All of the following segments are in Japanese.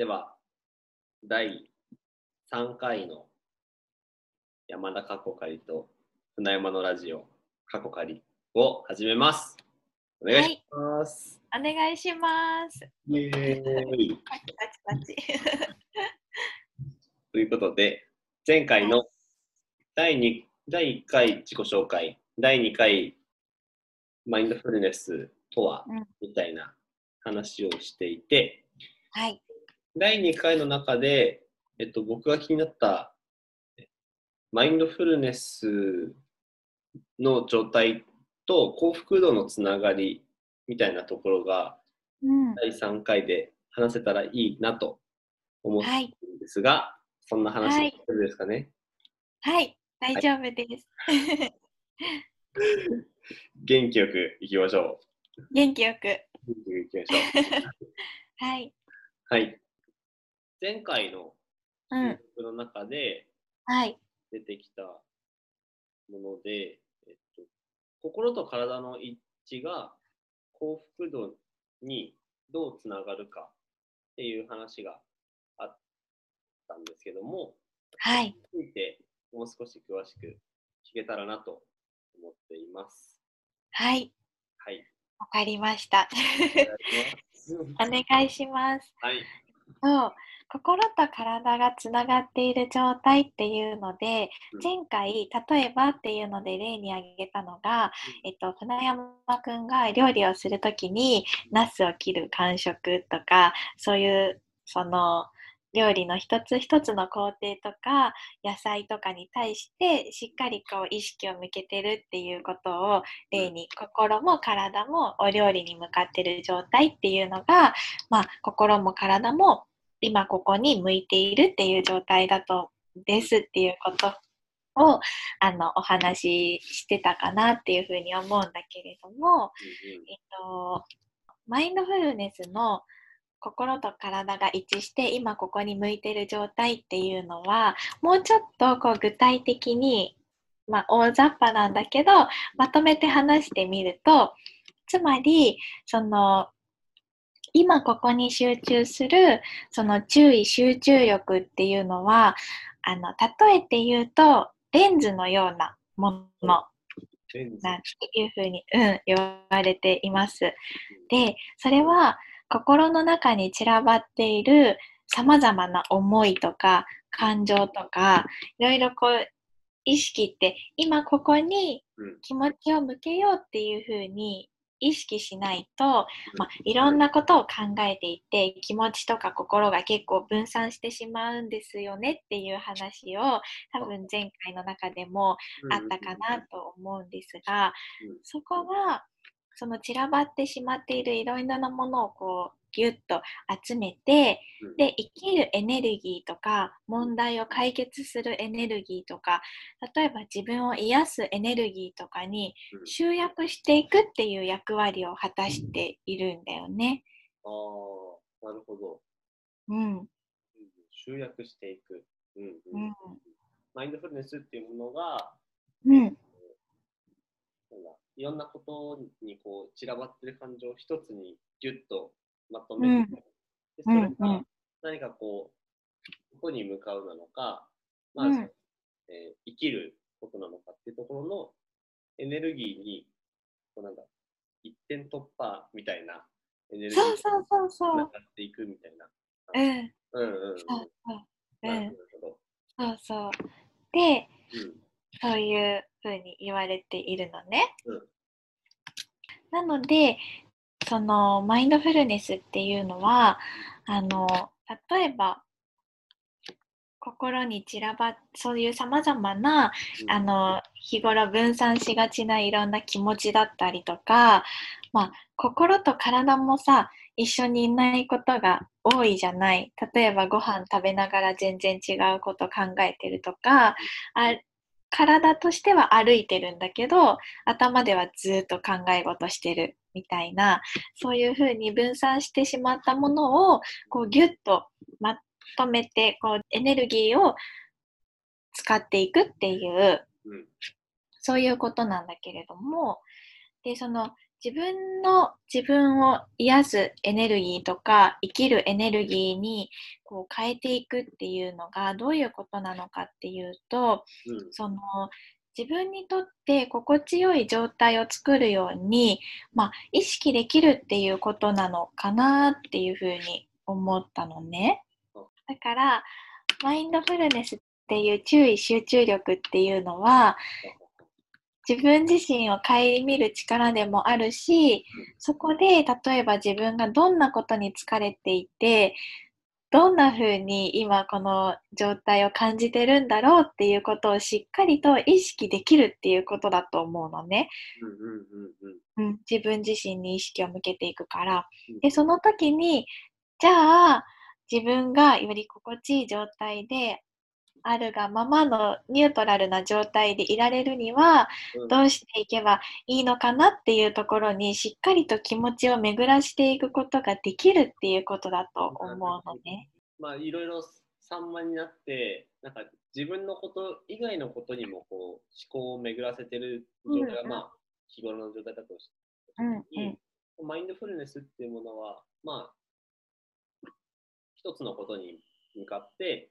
では、第3回の山田過去仮と船山のラジオ過去仮を始めます。お願いします。お願いします。イエーイパチパチパチ。ということで、前回の第 2, 第1回自己紹介、第2回マインドフルネスとは、うんみたいな話をしていて、はい。第2回の中で、えっと、僕が気になったえマインドフルネスの状態と幸福度のつながりみたいなところがうん。第3回で話せたらいいなと思ってはい。いるんですが、そんな話はい大丈夫ですかね、はい。大丈夫です。元気よくいきましょ元気よく。う。元気よくいきましょう。はい。はい。前回のうん。収録の中ではい。出てきたもので、えっと、心と体の一致が幸福度にどうつながるかっていう話があったんですけども、はい。についてもう少し詳しく聞けたらなと思っています。はい。はい。わかりました。お願いします お願いします。はい。そう。心と体がつながっている状態っていうので、うん。前回、例えばっていうので例に挙げたのが、えっと、船山くんが料理をするときに、ナスを切る感触とか、そういう、その、料理の一つ一つの工程とか、野菜とかに対して、しっかりこう意識を向けてるっていうことを例に、心も体もお料理に向かってる状態っていうのが、まあ、心も体も今ここに向いているっていう状態だと、ですっていうことを、あの、お話ししてたかなっていうふうに思うんだけれども、えっと、マインドフルネスの心と体が一致して今ここに向いてる状態っていうのはもうちょっとこう具体的に、まあ、大雑把なんだけどまとめて話してみるとつまりその今ここに集中するその注意集中力っていうのはあの例えて言うとレンズのようなものなんていうふうに、うん、言われています。で、それは心の中に散らばっている様々な思いとか感情とか、いろいろこう意識って今ここにうん気持ちを向けようっていうふうに意識しないと、まあ、いろんなことを考えていて気持ちとか心が結構分散してしまうんですよねっていう話を多分前回の中でもあったかなと思うんですが、うん。そこはその散らばってしまっているいろいろなものをこうギュッと集めてうんで生きるエネルギーとか問題を解決するエネルギーとか例えば自分を癒すエネルギーとかにうん集約していくっていう役割を果たしているんだよね。ああ、なるほど。うん、うん集約していく。うんううんん、マインドフルネスっていうものが、うん、いろんなことにこう散らばってる感情を一つにギュッとまとめて、でそれがん何かこう、どこに向かうなのか、まあうんえー生きることなのかっていうところのエネルギーに、こうなんだ一点突破みたいなエネルギーそうそうそうそう。つながっていくみたいな。うん、うんうんうん。そうそう。うんなる、ほど。そうそう。で、うんそういうふうに言われているのね。うんなので、そのマインドフルネスっていうのは、あの、例えば、心に散らばっ、そういうさまざまな、うんあの、日頃分散しがちないろんな気持ちだったりとか、まあ、心と体もさ、一緒にいないことが多いじゃない。例えばご飯食べながら全然違うこと考えてるとか、あ体としては歩いてるんだけど、頭ではずっと考え事してるみたいな、そういうふうに分散してしまったものを、こうギュッとまとめて、こうエネルギーを使っていくっていう、うん。そういうことなんだけれども、で、その自分の自分を癒すエネルギーとか生きるエネルギーにこう変えていくっていうのがどういうことなのかっていうと、うん。その自分にとって心地よい状態を作るように、まあ、意識できるっていうことなのかなっていうふうに思ったのね。だからマインドフルネスっていう注意集中力っていうのは自分自身を顧みる力でもあるしそこで例えば自分がどんなことに疲れていてどんな風に今この状態を感じてるんだろうっていうことをしっかりと意識できるっていうことだと思うのね。うんうんうんうんうん、自分自身に意識を向けていくからうん。で、その時に、じゃあ自分がより心地いい状態であるがままのニュートラルな状態でいられるにはうん。どうしていけばいいのかなっていうところにしっかりと気持ちを巡らしていくことができるっていうことだと思うのね。まあいろいろ散漫になってなんか自分のこと以外のことにもこう思考を巡らせてる状態が、うんまあ日頃の状態だとしたうん時に、マインドフルネスっていうものはまあ一つのことに向かって、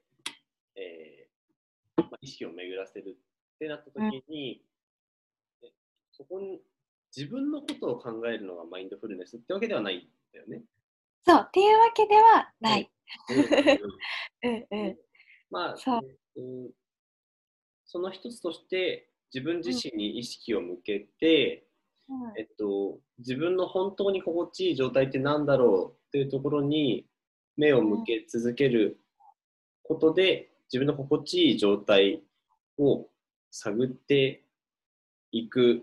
えーまあ、意識を巡らせるってなった時に、えそこに自分のことを考えるのがマインドフルネスってわけではないんだよね。そうっていうわけではない。うん。うんうん。うん。うんまあ、そう。うん。その一つとして自分自身に意識を向けて、うん。えっと、自分の本当に心地いい状態って何だろうっていうところに目を向け続けることで、自分の心地いい状態を探っていく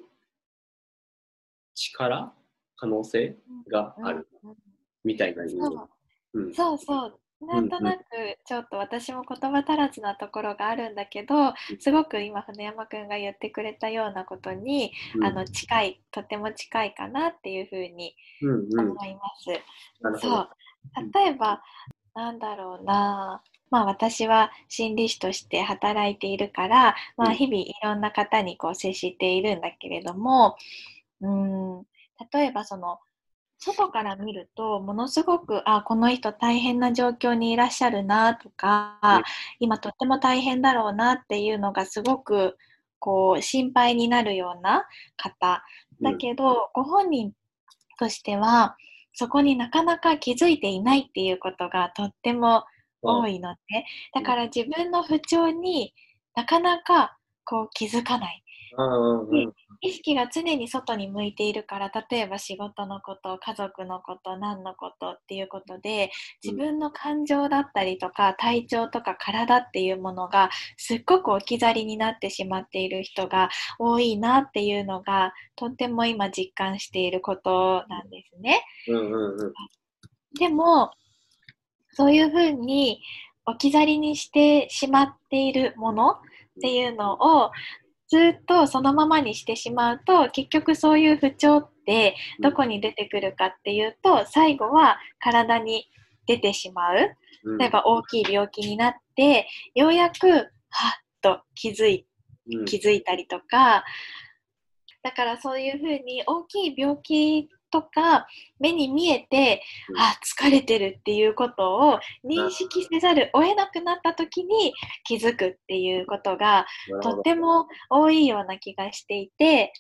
力可能性がある。うんうんみたいな意味でそう。うん。そうそう。なんとなくちょっと私も言葉足らずなところがあるんだけどすごく今船山くんが言ってくれたようなことに、うん。あの近いとても近いかなっていうふうにうんうん。思います。なるほど。そう。例えばなんだろうなまあ私は心理師として働いているから、まあ、うん。日々いろんな方にこう接しているんだけれどもうん。例えばその外から見るとものすごくあこの人大変な状況にいらっしゃるなとか、うん。今とっても大変だろうなっていうのがすごくこう心配になるような方。だけど、ご本人としてはそこになかなか気づいていないっていうことがとっても多いので、だから自分の不調になかなかこう気づかない。うんうんうん。意識が常に外に向いているから例えば仕事のこと家族のこと何のことっていうことで自分の感情だったりとか体調とか体っていうものがすっごく置き去りになってしまっている人が多いなっていうのがとっても今実感していることなんですね。うんうんうん。でもそういうふうに置き去りにしてしまっているものっていうのをずっとそのままにしてしまうと結局そういう不調ってどこに出てくるかっていうと最後は体に出てしまう。うん。例えば大きい病気になってようやくはっと気づいうん。気づいたりとかだからそういうふうに大きい病気とか目に見えて、うん。あ疲れてるっていうことを認識せざるを得なくなった時に気づくっていうことがとっても多いような気がしていて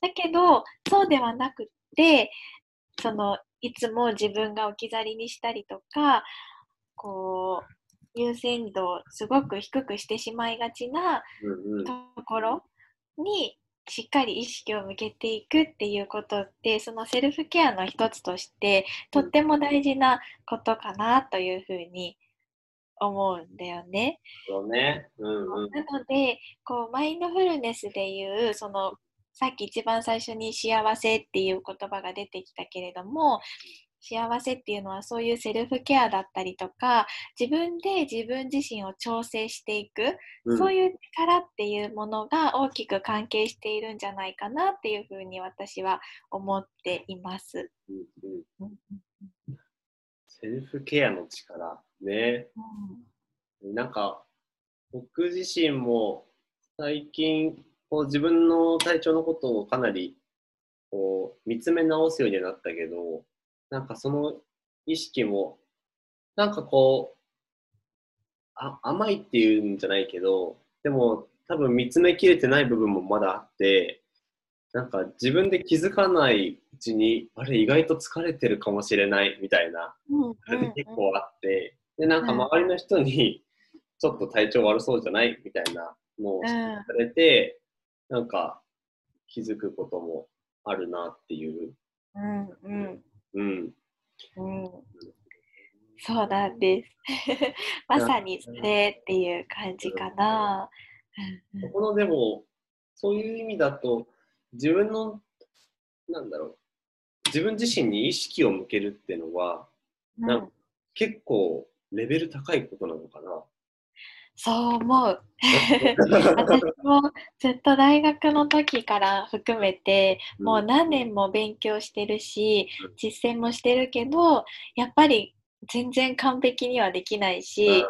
だけどそうではなくってそのいつも自分が置き去りにしたりとかこう優先度をすごく低くしてしまいがちなところにしっかり意識を向けていくっていうことってそのセルフケアの一つとしてとっても大事なことかなというふうに思うんだよね。そうね。うんうん。なのでこうマインドフルネスでいうそのさっき一番最初に幸せっていう言葉が出てきたけれども幸せっていうのはそういうセルフケアだったりとか自分で自分自身を調整していく、うんそういう力っていうものが大きく関係しているんじゃないかなっていうふうに私は思っています。うんうんうんセルフケアの力ね。うんなんか僕自身も最近こう自分の体調のことをかなりこう見つめ直すようにはなったけど、なんかその意識も、なんかこう、あ甘いっていうんじゃないけど、でも多分見つめきれてない部分もまだあって、なんか自分で気づかないうちに、あれ意外と疲れてるかもしれないみたいな、それで結構あって、で、なんか周りの人に、ちょっと体調悪そうじゃないみたいなのをうんされて、なんか気づくこともあるなっていう。うんうんうん。うんそうなんです。まさにそれっていう感じかな。このでも、そういう意味だと、自分の、なんだろう、自分自身に意識を向けるっていうのは、うんなん結構レベル高いことなのかな。そう思う。私もずっと大学の時から含めて、もう何年も勉強してるしうん、実践もしてるけど、やっぱり全然完璧にはできないし、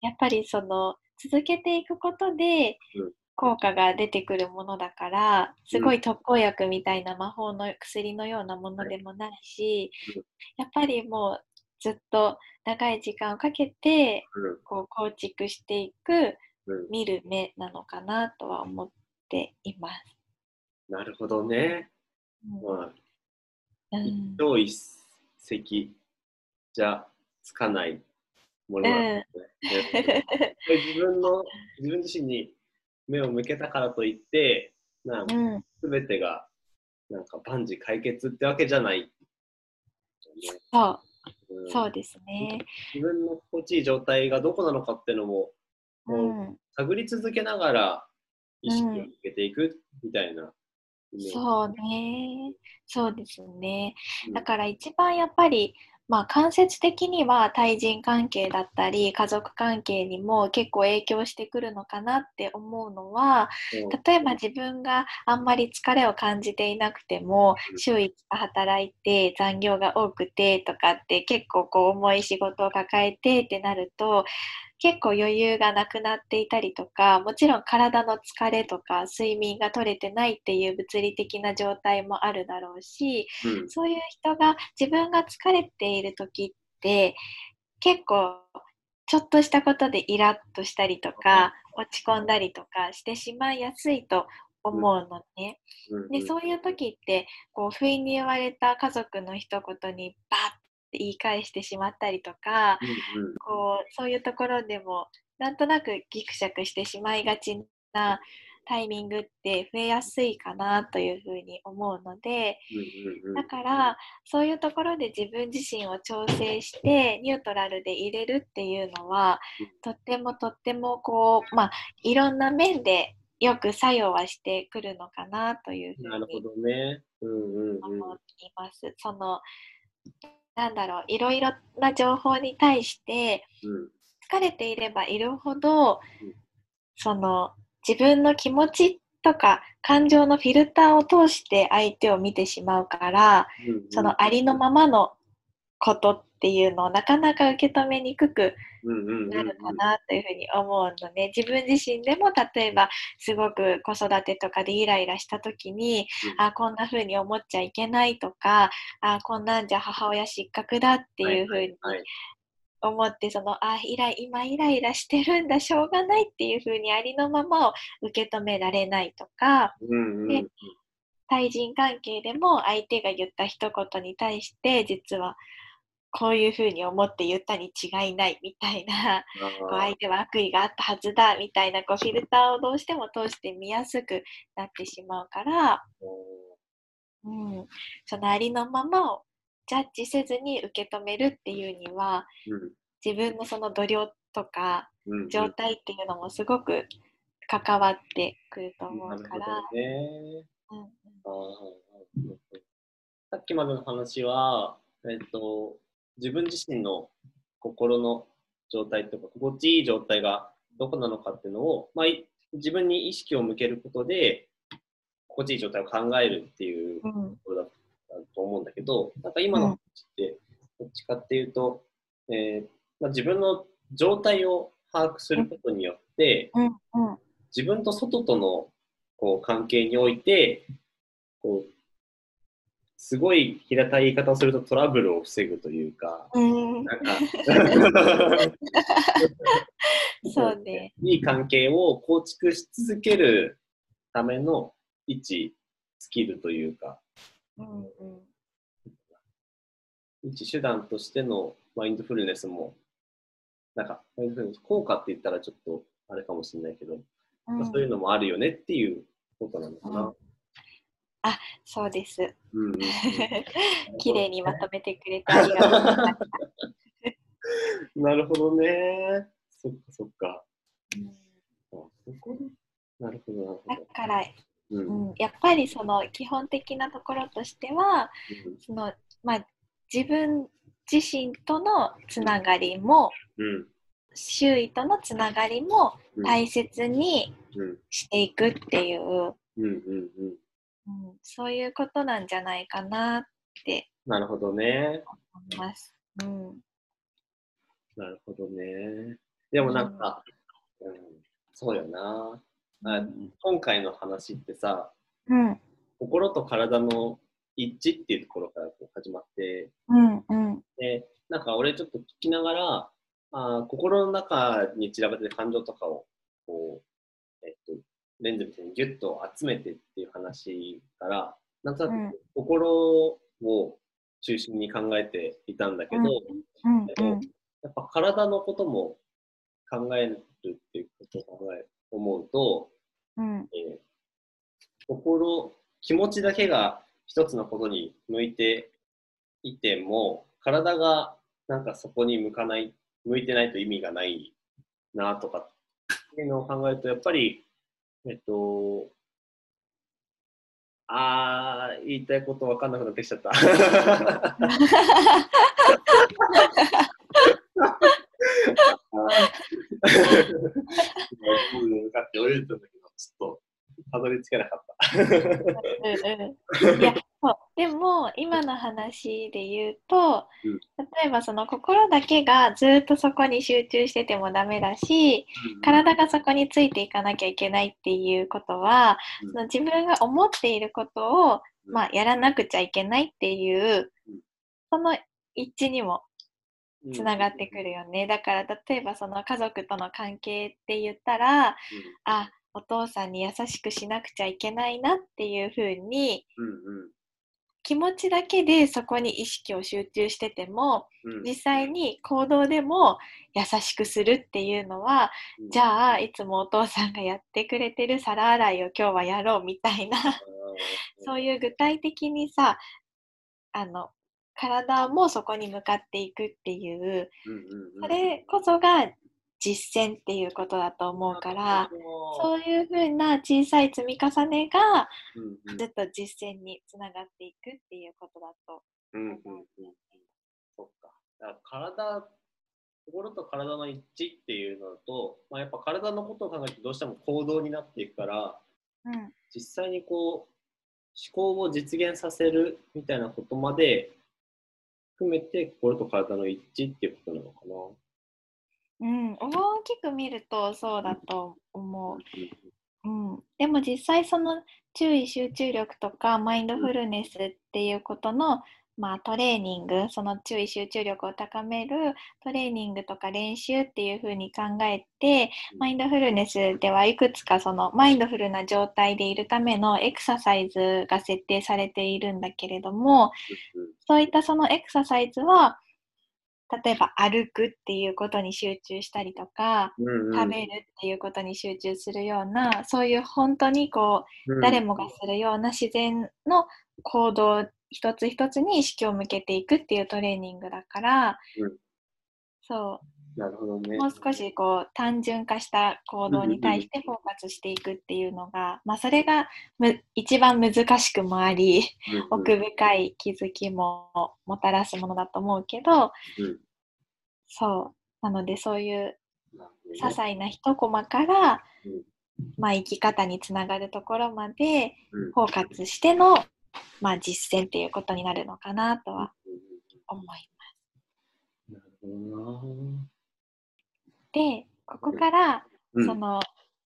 やっぱりその続けていくことでうん。効果が出てくるものだから、すごい特効薬みたいな魔法の薬のようなものでもないしうん、やっぱりもうずっと長い時間をかけてうんこう構築していくうん見る目なのかなとは思っています。なるほどね。うんまあ、うん一朝一夕じゃつかないものなんですね。で自分の自分自身に目を向けたからといって、なんかうん全てがなんか万事解決ってわけじゃない。そううんそうですね。自分の心地いい状態がどこなのかっていうのもうもうん探り続けながら意識を向けていくみたいな。そうね。そうですね。うんだから一番やっぱり、まあ、間接的には対人関係だったり家族関係にも結構影響してくるのかなって思うのは例えば自分があんまり疲れを感じていなくてもうん。週5日働いて残業が多くてとかって結構こう重い仕事を抱えてってなると結構余裕がなくなっていたりとかもちろん体の疲れとか睡眠が取れてないっていう物理的な状態もあるだろうしうん。そういう人が自分が疲れている時って結構ちょっとしたことでイラッとしたりとか落ち込んだりとかしてしまいやすいと思うのね。うん。でそういう時ってこう不意に言われた家族の一言にバッて言い返してしまったりとかうんうんこうそういうところでもなんとなくギクシャクしてしまいがちなタイミングって増えやすいかなというふうに思うのでだからそういうところで自分自身を調整してニュートラルで入れるっていうのはとってもとってもこうまあいろんな面でよく作用はしてくるのかなというふうになるほどね。うんうんうん思っています。そのなんだろういろいろな情報に対してうん。疲れていればいるほどうん。その自分の気持ちとか感情のフィルターを通して相手を見てしまうからそのありのままのことっていうのをなかなか受け止めにくくなるかなというふうに思うので自分自身でも例えばすごく子育てとかでイライラした時に、うん。あこんなふうに思っちゃいけないとかあこんなんじゃ母親失格だっていうふうに思ってそのあイライ今イライラしてるんだしょうがないっていうふうにありのままを受け止められないとかうんうん。で対人関係でも相手が言った一言に対して実はこういうふうに思って言ったに違いないみたいなこうあ相手は悪意があったはずだみたいなこうフィルターをどうしても通して見やすくなってしまうから、うん、そのありのままをジャッジせずに受け止めるっていうにはうん。自分のその度量とか状態っていうのもすごく関わってくると思うから、さっきまでの話は、えっと、自分自身の心の状態とか、心地いい状態がどこなのかっていうのを、まあ、い自分に意識を向けることで、心地いい状態を考えるっていうとうん。ころだったと思うんだけど、なんか今の話って、どっちかっていうと、えーまあ、自分の状態を把握することによって、うんうん。自分と外とのこう関係においてこうすごい平たい言い方をするとトラブルを防ぐというか、うん、なんか。そうね。いい関係を構築し続けるための一スキルというか、うんうん。一手段としてのマインドフルネスも、なんか、マインドフルネス効果って言ったらちょっとあれかもしれないけど、まあそういうのもあるよねっていうことなのかな。そうです。うんうんうん 綺麗にまとめてくれてありがとうございます。なるほどね。そっかそっか。うんあそこでなるほどなるほだど。から、うんうんうん、やっぱりその基本的なところとしてはその、まあ、自分自身とのつながりもうん周囲とのつながりもうん大切にうんしていくっていう、うんうんうん。うん、そういうことなんじゃないかなってなるほどね。思います。うんなるほどね。でもなんか、うん、そうよな。あ今回の話ってさ、うん心と体の一致っていうところから始まって、うんうんで、なんか俺ちょっと聞きながら、あー心の中に散らばってる感情とかを、こう、えっと、レンズみたいにギュッと集めてっていう話から、なんとなく心を中心に考えていたんだけど、やっぱ体のことも考えるっていうことを考え思うと、うん。えー心、気持ちだけが一つのことに向いていても、体がなんかそこに向かない、向いてないと意味がないなとかっていうのを考えると、やっぱり、えっと、あー、言いたいこと分かんなくなってきちゃった。向 かって泳いでたんだけど、ちょっとたどり着けなかった。うんうんいやでも今の話で言うと、うん。例えばその心だけがずっとそこに集中しててもダメだし体がそこについていかなきゃいけないっていうことは、うん。その自分が思っていることを、うん。まあ、やらなくちゃいけないっていう、うん。その一致にもつながってくるよね。だから例えばその家族との関係って言ったら、あお父さんに優しくしなくちゃいけないなっていうふうにうんうん気持ちだけでそこに意識を集中しててもうん。うん実際に行動でも優しくするっていうのはじゃあいつもお父さんがやってくれてる皿洗いを今日はやろうみたいな そういう具体的にさあの体もそこに向かっていくっていううんうんうん。それこそが実践っていうことだと思うからそういうふうな小さい積み重ねがずっと実践につながっていくっていうことだと。うんうんうんうんそっか。だから体、心と体の一致っていうのと、まあ、やっぱ体のことを考えるとどうしても行動になっていくから、うん実際にこう、思考を実現させるみたいなことまで含めて心と体の一致っていうことなのかな。うん、大きく見るとそうだと思う。うん、でも実際その注意集中力とかマインドフルネスっていうことの、まあ、トレーニングその注意集中力を高めるトレーニングとか練習っていうふうに考えてマインドフルネスではいくつかそのマインドフルな状態でいるためのエクササイズが設定されているんだけれどもそういったそのエクササイズは例えば歩くっていうことに集中したりとかうんうん。食べるっていうことに集中するような、そういう本当にこう誰もがするような自然の行動一つ一つに意識を向けていくっていうトレーニングだから、うん。そなるほどね。うもう少しこう単純化した行動に対してフォーカスしていくっていうのが、まあ、それがむ一番難しくもあり奥深い気づきももたらすものだと思うけど、うん。そうなのでそういう些細な一コマから、うん。まあ、生き方につながるところまでうん。フォーカスしての、まあ、実践っていうことになるのかなとは思います。なるほどな。でここから、うん。その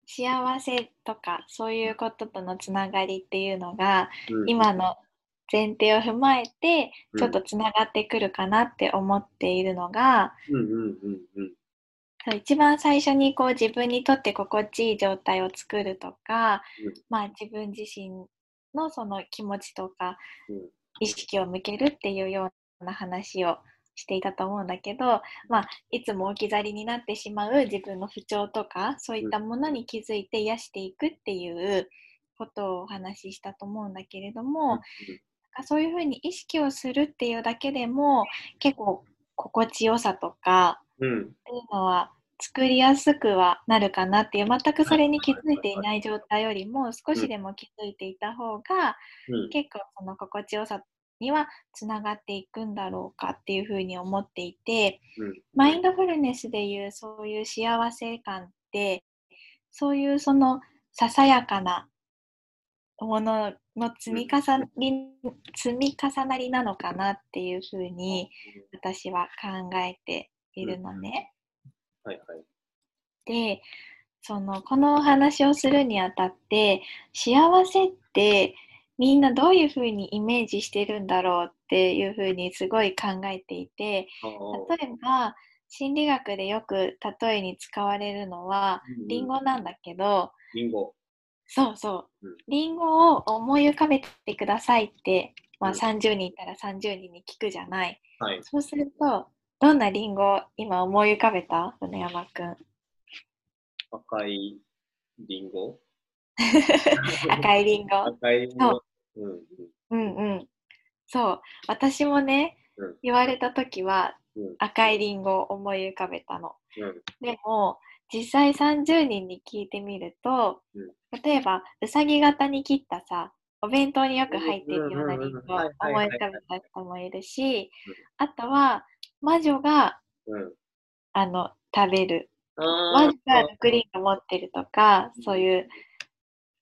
幸せとかそういうこととのつながりっていうのが、うん。今の前提を踏まえてちょっとつながってくるかなって思っているのが、一番最初にこう自分にとって心地いい状態を作るとか、うん。まあ、自分自身のその気持ちとかうん。意識を向けるっていうような話をしていたと思うんだけど、まあ、いつも置き去りになってしまう自分の不調とかそういったものに気づいて癒していくっていうことをお話ししたと思うんだけれども、そういうふうに意識をするっていうだけでも結構心地よさとかうん。っていうのは作りやすくはなるかなっていう全くそれに気づいていない状態よりも少しでも気づいていた方がうん。結構その心地よさにはつながっていくんだろうかっていうふうに思っていてうん。マインドフルネスでいうそういう幸せ感ってそういうそのささやかなものの積み重なり積み重なりなのかなっていうふうに私は考えているのね。はいはい。でそのこのお話をするにあたって幸せってみんなどういうふうにイメージしてるんだろうっていうふうにすごい考えていてあ例えば心理学でよく例えに使われるのはリンゴなんだけどリンゴ。そうそううんリンゴを思い浮かべてくださいって、まあ、うん30人いたら30人に聞くじゃない。はい。そうするとどんなリンゴを今思い浮かべた？船山くん。赤いリンゴ 赤いリンゴ。赤いリンゴ。うんうん。うんうん。そう。私もね、うん言われた時はうん赤いリンゴを思い浮かべたの。うんでも、実際30人に聞いてみると、うん例えば、うさぎ型に切ったさ、お弁当によく入っているようなリンゴを思はいい浮かべた人もいるし、あとは、魔女が、うん。あの、食べる。あ魔女がグリーンを持ってるとか、そういう、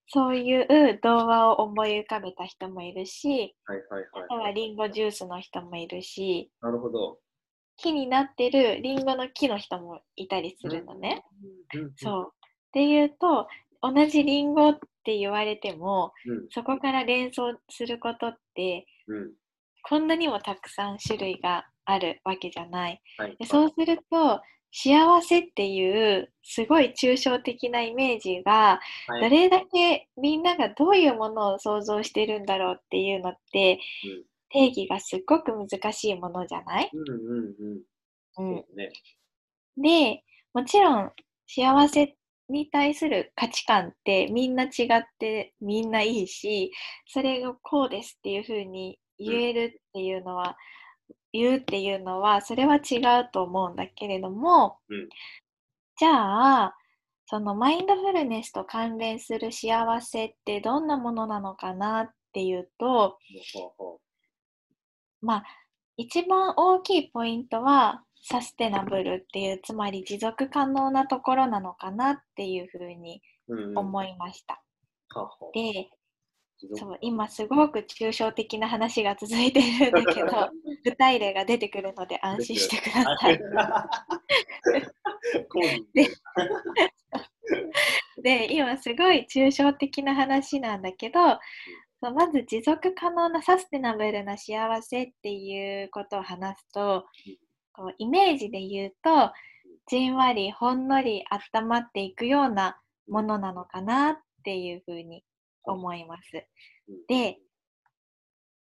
そういう童話を思い浮かべた人もいるし、はいはいあとは。はいリンゴジュースの人もいるし、なるほど。木になってるリンゴの木の人もいたりするのね。うん。そう。っていうと、同じリンゴって言われても、うん。そこから連想することって、うん。こんなにもたくさん種類があるわけじゃない。はい。でそうすると、幸せっていうすごい抽象的なイメージが、はいどれだけみんながどういうものを想像してるんだろうっていうのって、うん定義がすっごく難しいものじゃない、うんうんうん。うん、そうね。でもちろん幸せに対する価値観ってみんな違ってみんないいしそれがこうですっていうふうに言えるっていうのは、言うっていうのはそれは違うと思うんだけれども、うんじゃあそのマインドフルネスと関連する幸せってどんなものなのかなっていうとまあ一番大きいポイントはサステナブルっていうつまり持続可能なところなのかなっていうふうにう。うんうん。思いました。ははでそう今すごく抽象的な話が続いてるんだけど 具体例が出てくるので安心してください。で。で今すごい抽象的な話なんだけどまず持続可能なサステナブルな幸せっていうことを話すとこうイメージで言うとじんわりほんのり温まっていくようなものなのかなっていうふうに思います。で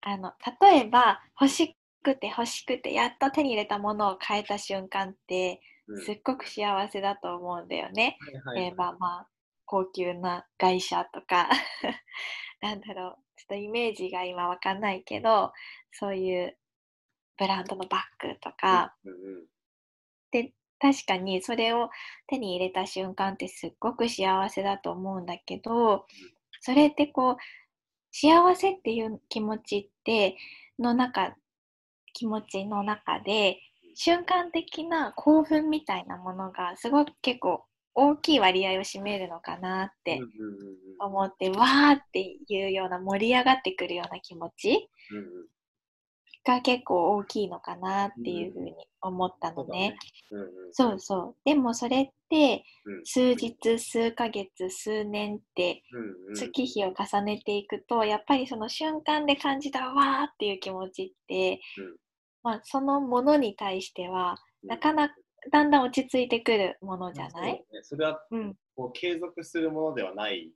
あの例えば欲しくて欲しくてやっと手に入れたものを変えた瞬間ってうん。すっごく幸せだと思うんだよね。例えばまあ高級な外車とか。なんだろう。ちょっとイメージが今わかんないけどそういうブランドのバッグとか、うんうんで確かにそれを手に入れた瞬間ってすっごく幸せだと思うんだけどそれってこう幸せっていう気持ちっての中気持ちの中で瞬間的な興奮みたいなものがすごく結構大きい割合を占めるのかなって思って、わーっていうような盛り上がってくるような気持ちが結構大きいのかなっていうふうに思ったのね。うんうん、そうそう。でもそれってうん。数日、数ヶ月、数年って月日を重ねていくと、やっぱりその瞬間で感じたわーっていう気持ちって、うん。まあ、そのものに対してはうん。なかなかだんだん落ち着いてくるものじゃない、そうね。それはうん、こう継続するものではない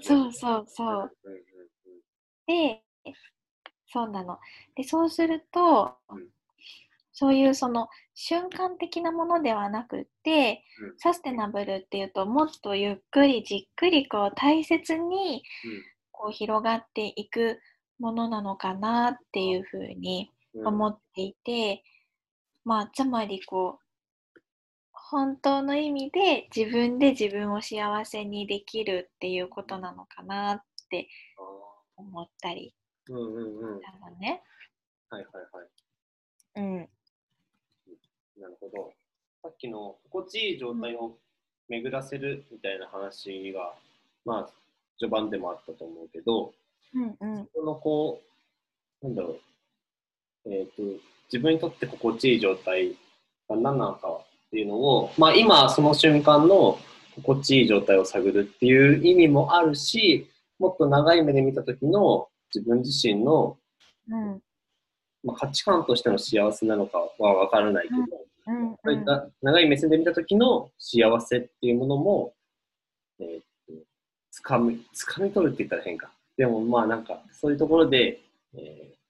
そうそうそう。で、そうなの。で、そうすると、うん。そういうその瞬間的なものではなくって、うん。サステナブルっていうともっとゆっくりじっくりこう大切にこう広がっていくものなのかなっていうふうに思っていて、まあつまりこう本当の意味で自分で自分を幸せにできるっていうことなのかなってあ思ったりーうんうんうんしたのね。はいはいはいうん、なるほど。さっきの心地いい状態を巡らせるみたいな話が、まあ、序盤でもあったと思うけど、うん、うん、そのこう、なんだろう、えっ、と、自分にとって心地いい状態が何なのかっていうのを、まあ今その瞬間の心地いい状態を探るっていう意味もあるし、もっと長い目で見た時の自分自身の、うん、まあ、価値観としての幸せなのかは分からないけど、うん、そういった長い目線で見た時の幸せっていうものも、えーっとつかみ、つかみ取るって言ったら変か。でもまあなんか、そういうところで、えー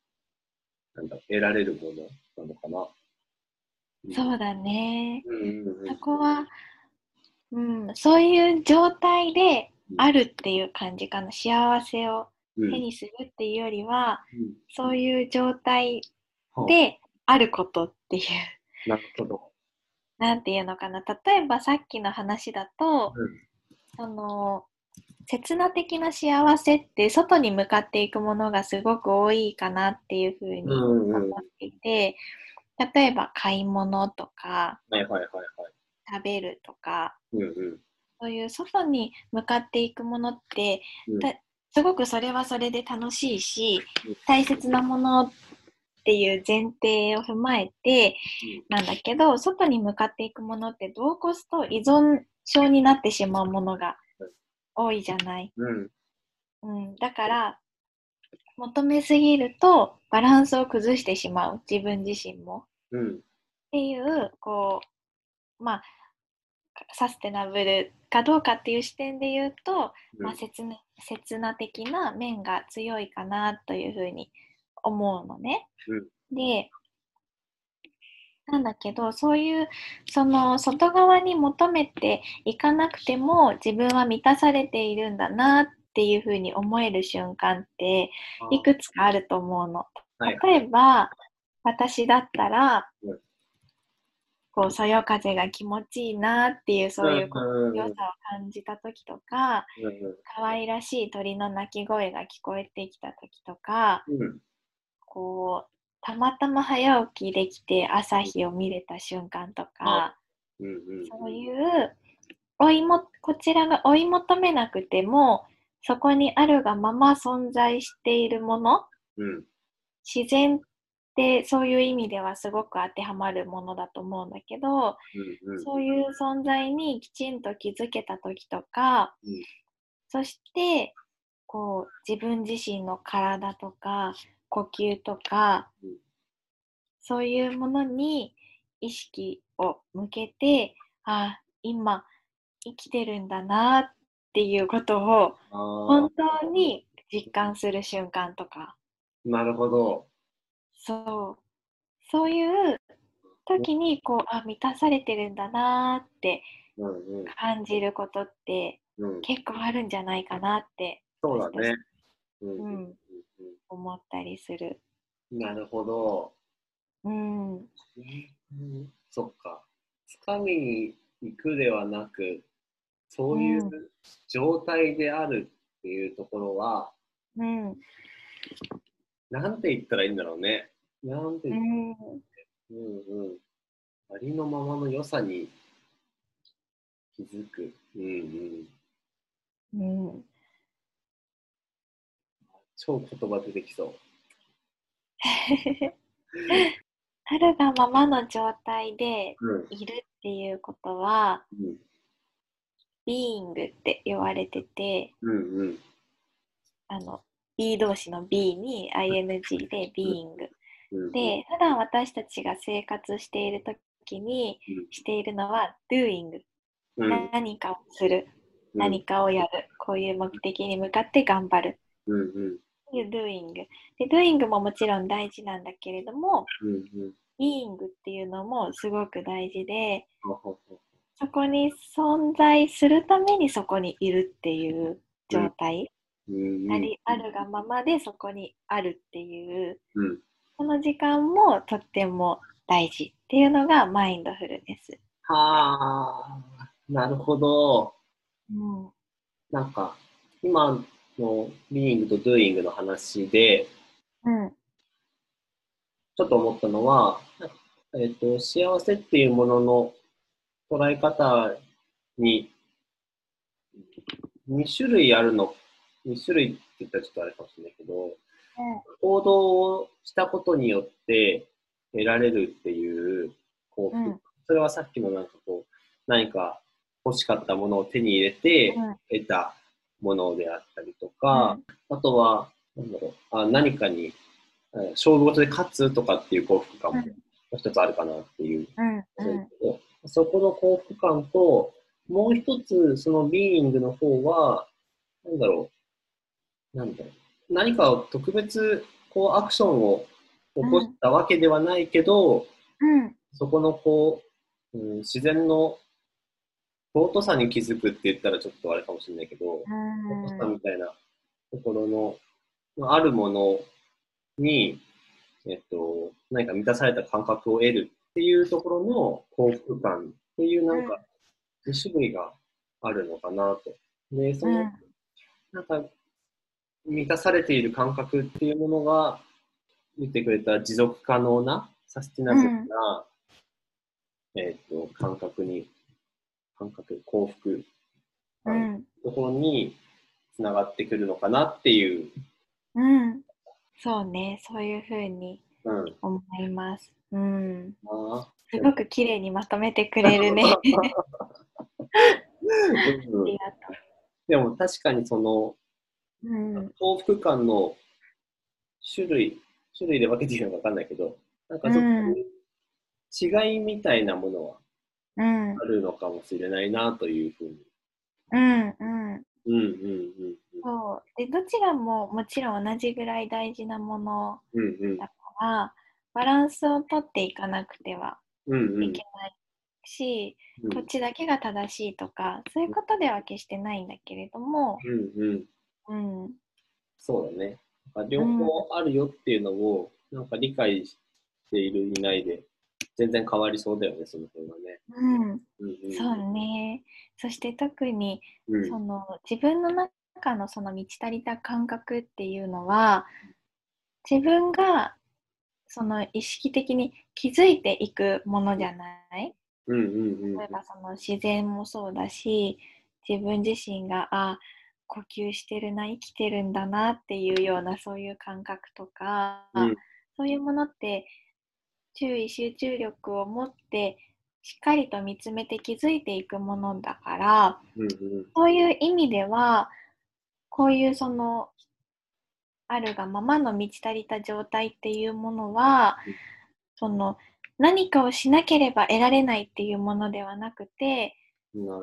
なんだ得られるものなのかな。そうだね。うんうんうん。そこは、うん、そういう状態であるっていう感じかな。幸せをうん、手にするっていうよりは、うんそういう状態はあであることっていう、なるほど。なんていうのかな。例えばさっきの話だと、うんその、刹那的な幸せって外に向かっていくものがすごく多いかなっていうふうにうんうん。思っていて、例えば買い物とかはいはいはいはい。食べるとかうんうん。そういう外に向かっていくものって、うんたすごくそれはそれで楽しいしうん大切なものっていう前提を踏まえてなんだけど外に向かっていくものってどうこすと依存症になってしまうものが多いじゃない？うん。うん、だから求めすぎるとバランスを崩してしまう自分自身も。うん。っていうこうまあサステナブルかどうかっていう視点で言うと、うんまあ、切な切な的な面が強いかなというふうに思うのね。でなんだけどそういうその外側に求めていかなくても自分は満たされているんだなっていうふうに思える瞬間っていくつかあると思うの。はい例えば私だったら、うんこうそよ風が気持ちいいなっていうそういう良さを感じた時とかうん可愛らしい鳥の鳴き声が聞こえてきた時とかうん。こうたまたま早起きできて朝日を見れた瞬間とか。そういう追いもこちらが追い求めなくてもそこにあるがまま存在しているものうん。自然ってそういう意味ではすごく当てはまるものだと思うんだけど、うんうん。そういう存在にきちんと気づけた時とか、うんそしてこう自分自身の体とか呼吸とか、うんそういうものに意識を向けてあ今生きてるんだなっていうことを本当に実感する瞬間とかなるほど。そうそういう時にこうあ満たされてるんだなって。感じることってうん、結構あるんじゃないかなってそうだね。うん思ったりする。うんなるほど。うん、うんそっか。つかみに行くではなく、そういうう状態であるっていうところは、うん、なんて言ったらいいんだろうね。なんてう言っん、うんうん。ありのままの良さに気づく。うんうん。うん。超言葉出てきそう。あるがままの状態でうん。いるっていうことは、うん。ビーイングって言われてて、うん。うん。あの、B 動詞の B に ING でビーイング。うん、で、普段私たちが生活している時にしているのは doing。うん、何かをする。何かをやる。こういう目的に向かって頑張る。うん。うん。いう doing。で、doing ももちろん大事なんだけれども、うん。うん。being っていうのもすごく大事で、そこに存在するためにそこにいるっていう状態、うん。ありあるがままでそこにあるっていう、うん。その時間もとっても大事っていうのがマインドフルネス。はあ、なるほど。うん。なんか、今の being と doing の話で、うん。ちょっと思ったのは、えっ、と、幸せっていうものの捉え方に、2種類あるの、2種類って言ったらちょっとあれかもしれないけど、行動をしたことによって得られるっていう幸福、うんそれはさっきのなんかこう、何か欲しかったものを手に入れてうん得たものであったりとか、あとは、なんだろう、あ何かに、えー勝負事で勝つとかっていう幸福感も一つあるかなっていう。うん。うん。そこの幸福感と、もう一つ、そのビーイングの方は、なんだろう、なんだ何かを特別、こう、アクションを起こしたわけではないけど、うん。そこのこう、うん、自然の尊さに気づくって言ったらちょっとあれかもしれないけど、尊さみたいなところの、まああるものに、えっと、何か満たされた感覚を得るっていうところの幸福感っていうなんか、2種類があるのかなと。で、その、なんか、満たされている感覚っていうものが、言ってくれた持続可能な、サスティナブルな、えっと、感覚に、感覚、幸福、うん。ところにつながってくるのかなっていう、うん。そうね。そういうふうにうん、思います。うん。あすごく綺麗にまとめてくれるね。ありーうんがとでも確かにそのう。うん。幸福感の種類、種類で分けていいのか分かんないけど、なんかそこに違いみたいなものはうん。あるのかもしれないなというふうに。うん。うん。うんうんうんそう。で、どちらももちろん同じぐらい大事なものうん。うんうんだから、バランスをとっていかなくてはうんうんいけないし、うんこっちだけが正しいとか、そういうことでは決してないんだけれども、うんうん。うん。そうだね。両方あるよっていうのを、なんか理解しているいないで、全然変わりそうだよね、その辺はね。うん。うんうん、そうね。そして特に、うん。その自分の中のその満ち足りた感覚っていうのは自分がその意識的に気づいていくものじゃないうんうんうん例えばその自然もそうだし自分自身があ呼吸してるな生きてるんだなっていうようなそういう感覚とか、うん。そういうものって注意集中力を持ってしっかりと見つめて気づいていくものだからうんうん。そういう意味では、こういうその、あるがままの満ち足りた状態っていうものはうん、その、何かをしなければ得られないっていうものではなくて、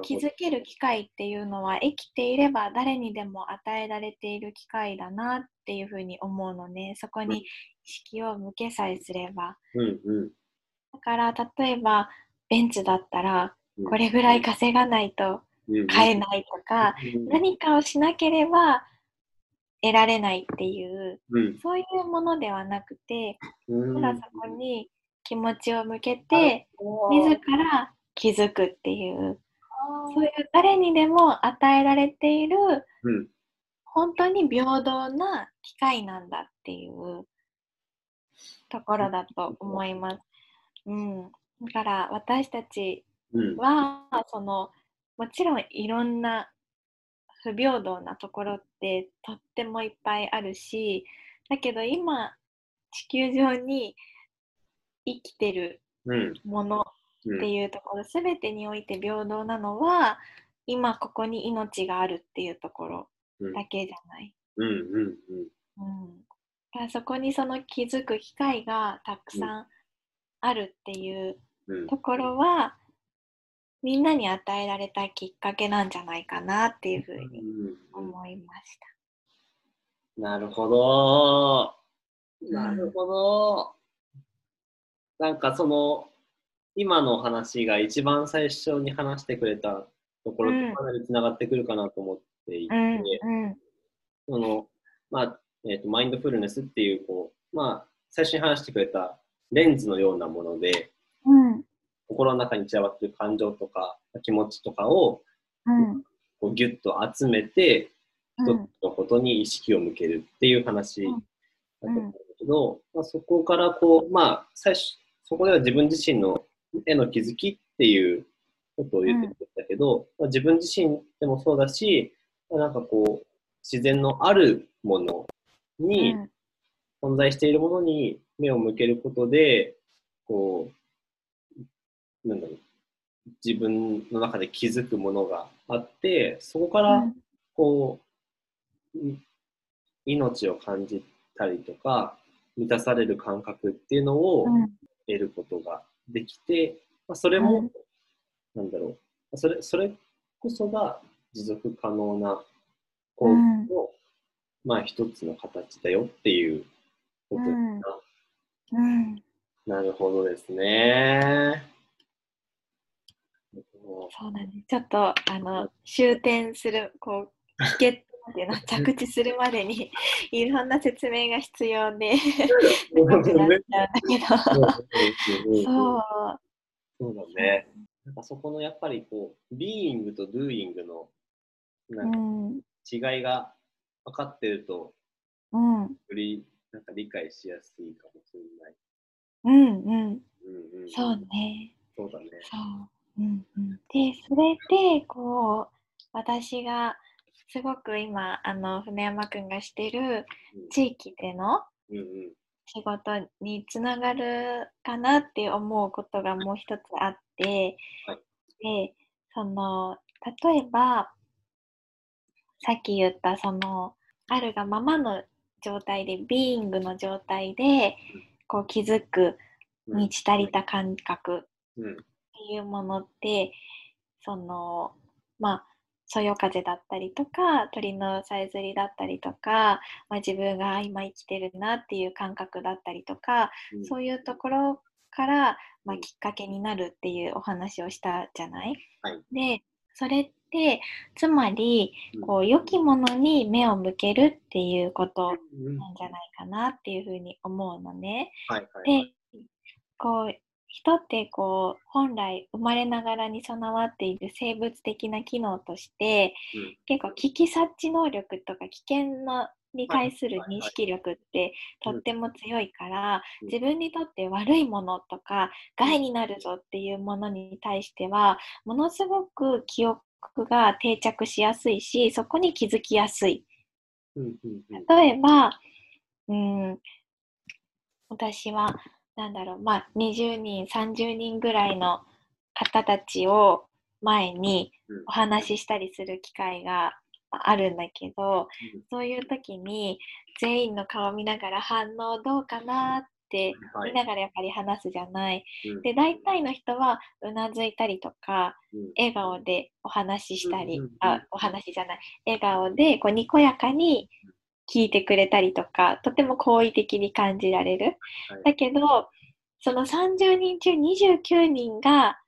気づける機会っていうのは生きていれば誰にでも与えられている機会だなっていうふうに思うのね。そこに意識を向けさえすれば。うんうん。だから、例えば、ベンツだったら、うん。これぐらい稼がないとうんうん。買えないとか、何かをしなければ得られないっていううん。そういうものではなくてうん。ただそこに気持ちを向けて自ら気づくっていうそういう誰にでも与えられているうん本当に平等な機会なんだっていうところだと思います。うん、だから私たちうんはそのもちろんいろんな不平等なところってとってもいっぱいあるしだけど今地球上に生きてるうん。ものうんっていうところ、すべてにおいて平等なのは今ここに命があるっていうところうんだけじゃない。うん。うん。うん、そこにその気づく機会がたくさんあるっていううん。ところは、みんなに与えられたきっかけなんじゃないかなっていうふうにうん。思いました。なるほど。なるほど。なんかその、今の話が一番最初に話してくれたところうんとかなりつながってくるかなと思っていて、うんうん。その、まあ、えっ、と、マインドフルネスっていう、こう、まあ、最初に話してくれたレンズのようなもので、うん心の中に散らばってる感情とか気持ちとかをうんこうギュッと集めて、一うんつのことに意識を向けるっていう話だうんと思うんだけど、まあ、そこからこう、まあ、最初、そこでは自分自身のへの気づきっていうことを言ってたけど、まあ、自分自身でもそうだし、まあなんかこう、自然のあるものに、存在しているものに目を向けることで、こう、なんだろう、自分の中で気づくものがあって、そこから、こう、い命を感じたりとか、満たされる感覚っていうのをうん。得ることができて、まあ、それも、なんだろう、それ、それこそが持続可能な幸福の、まあ一つの形だよっていうことだな。うんなるほどですね。そうだね。ちょっとあの終点するこう帰結っていうの着地するまでに いろんな説明が必要で なっちゃうんだけど。そうそう。だね。なんかそこのやっぱりこう、ビーイングとドゥーイングのなんかうん違いが分かってると、うんよりなんか理解しやすいかもしれない。うんうんうんうん、そうね。そうだね。そう。うんうん、でそれでこう私がすごく今あの船山くんがしてる地域での仕事につながるかなって思うことがもう一つあって、はい。でその例えばさっき言ったそのあるがままの状態でビーイングの状態でこう気づくうん。満ち足りた感覚うんっていうものってそのまあそよ風だったりとか鳥のさえずりだったりとか、まあ、自分が今生きてるなっていう感覚だったりとか、うん。そういうところから、まあ、うんきっかけになるっていうお話をしたじゃない、はい。でそれってつまりうん。こう良きものに目を向けるっていうことうん。なんじゃないかなっていうふうに思うのね。はいはいはい。でこう人ってこう本来生まれながらに備わっている生物的な機能として、うん。結構危機察知能力とか危険のに対する認識力ってとっても強いから、うん。自分にとって悪いものとか害になるぞっていうものに対してはものすごく記憶が定着しやすいしそこに気づきやすい。例えば、うん、私は、なんだろう、まあ、20人、30人ぐらいの方たちを前にうん。お話ししたりする機会があるんだけど、うん。そういう時に全員の顔見ながら反応どうかなってはい。見ながらやっぱり話すじゃない。うん。で、大体の人はうなずいたりとか、うん。笑顔でお話ししたり、あお話じゃない。笑顔でこうにこやかに聞いてくれたりとかとても好意的に感じられる、はい。だけどその30人中29人が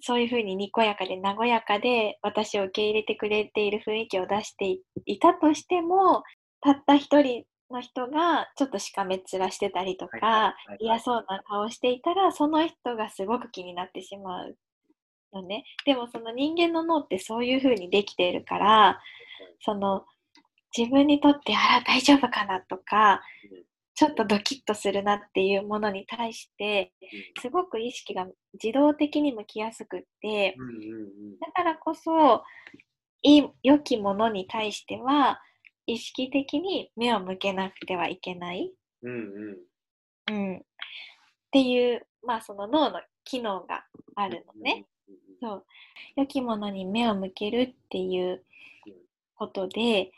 そういうふうににこやかで和やかで私を受け入れてくれている雰囲気を出していたとしてもたった一人の人がちょっとしかめっ面してたりとか、嫌そうな顔していたらその人がすごく気になってしまうのね。でもその人間の脳ってそういう風にできているからその自分にとってあら大丈夫かなとかうんちょっとドキッとするなっていうものに対してすごく意識が自動的に向きやすくってだからこそいい良きものに対しては意識的に目を向けなくてはいけない。うんうんうん。っていう、まあその脳の機能があるのね。そう。良きものに目を向けるっていうことで、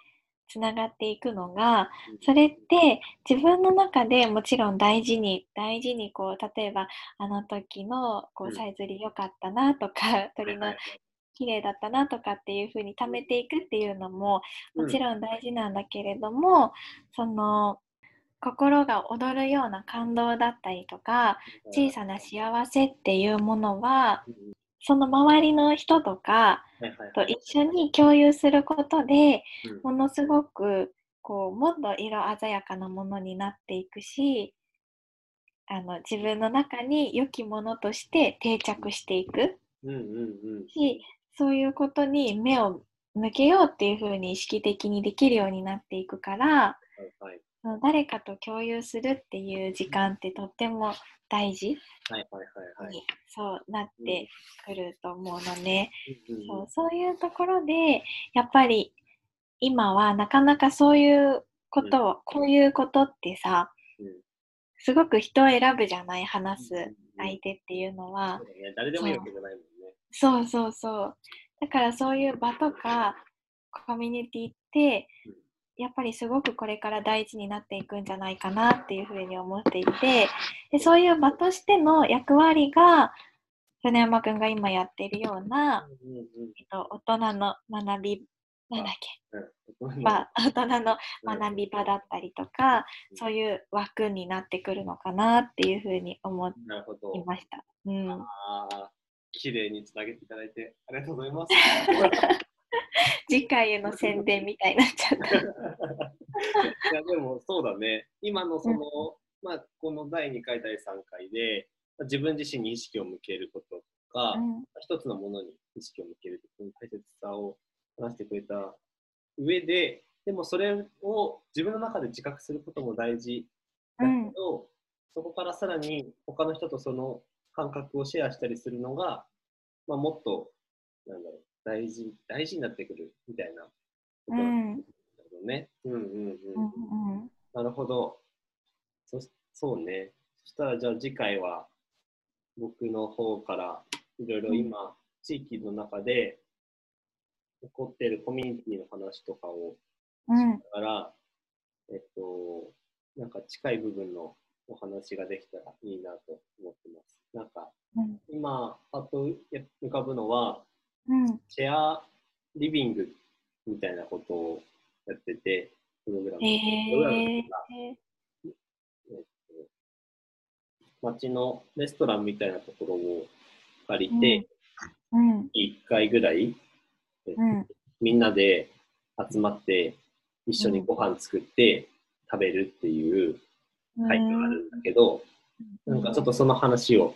つながっていくのが、それって自分の中でもちろん大事に大事にこう例えばあの時のこううん。さえずり良かったなとか鳥の綺麗だったなとかっていう風に貯めていくっていうのももちんろん大事なんだけれども、その心が躍るような感動だったりとか小さな幸せっていうものはその周りの人とかとはい一緒に共有することでうん。ものすごくこうもっと色鮮やかなものになっていくしあの自分の中に良きものとして定着していくうんうんうん。しそういうことに目を向けようっていうふうに意識的にできるようになっていくからはいはい誰かと共有するっていう時間ってとっても大事はいはいはいはい。にそうなってくると思うのね。そうそういうところでやっぱり今はなかなかそういうことを、こういうことってさうん。すごく人を選ぶじゃない話す相手っていうのは。誰でもいいわけじゃないもんね。そうそうそう。だからそういう場とかコミュニティってうんやっぱりすごくこれから大事になっていくんじゃないかなっていうふうに思っていてでそういう場としての役割が船山くんが今やっているような、えっと、大人の学びなんだっけ？大人の学び場だったりとか、うんそういう枠になってくるのかなっていうふうに思い。ました。うん、綺麗につなげていただいてありがとうございます。次回への宣伝みたいになっちゃった。いやでもそうだね、今のその、まあ、この第2回、第3回で、まあ自分自身に意識を向けることとか、うん。一つのものに意識を向けることの大切さを話してくれた上で、でもそれを自分の中で自覚することも大事だけど、そこからさらに他の人とその感覚をシェアしたりするのが、まあ、もっとなんだろう大事大事になってくるみたいなことうんなんだろうね。うんうんうん。うんうんなるほど。そそうね。そしたらじゃあ次回は僕の方からいろいろ今、地域の中で起こっているコミュニティの話とかをうんだから、えっと、なんか近い部分のお話ができたらいいなと思ってます。なんか、うん今、パッと浮かぶのは、うんシェアリビングみたいなことをやってて、プログラム。へプログラムえとかえっと、街のレストランみたいなところを借りて、うん。1回ぐらい、えっとうん。みんなで集まって、一緒にご飯作って食べるっていうタイプがあるんだけど、なんかちょっとその話を、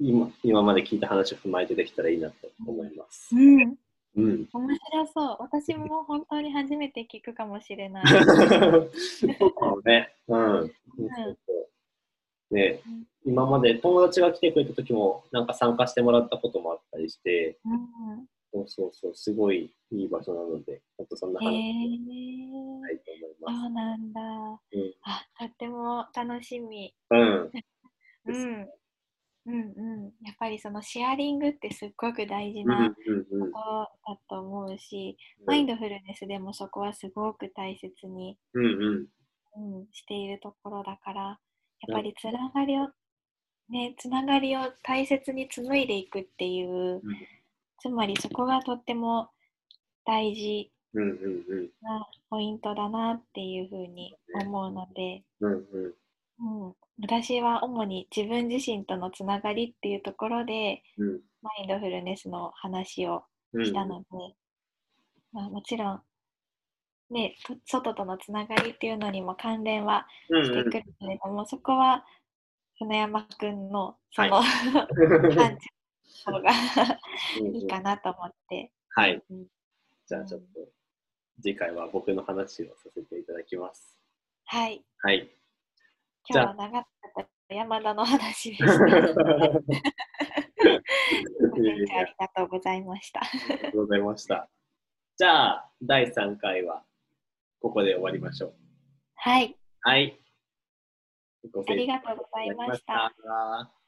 今今まで聞いた話を踏まえてできたらいいなと思います。うんうん。面白そう私も本当に初めて聞くかもしれない。そうね。うん。そうそうねうん今まで友達が来てくれた時もなんか参加してもらったこともあったりして、うんそうそうそう、すごいいい場所なので、ちょっとそんなへ話をえしたいと思いそます。うなんだ。うんあ、とっても楽しみ。うん。うん。ぱりそのシェアリングってすっごく大事うんなうんうん。ことだと思うし、うん。マインドフルネスでもそこはすごく大切に、うんうん。うん、しているところだから、やっぱりつながりを、ね、つながりを大切に紡いでいくっていう、つまりそこがとっても大事うんうんうん。なポイントだなっていうふうに思うので、うんうんうん、私は主に自分自身とのつながりっていうところでうんマインドフルネスの話をうんしたので、まあ、もちろん、ね、と外とのつながりっていうのにも関連はうんしてくるけれども、そこは船山くんのその、は 感じの方がうんいいかなと思って。はいうん。じゃあちょっと次回は僕の話をさせていただきます。はい。はい。今日は長かった山田の話でした。ありがとうございました。ありがとうございました。じゃあ、第3回はここで終わりましょう。はい。はい。ごありがとうございました。た。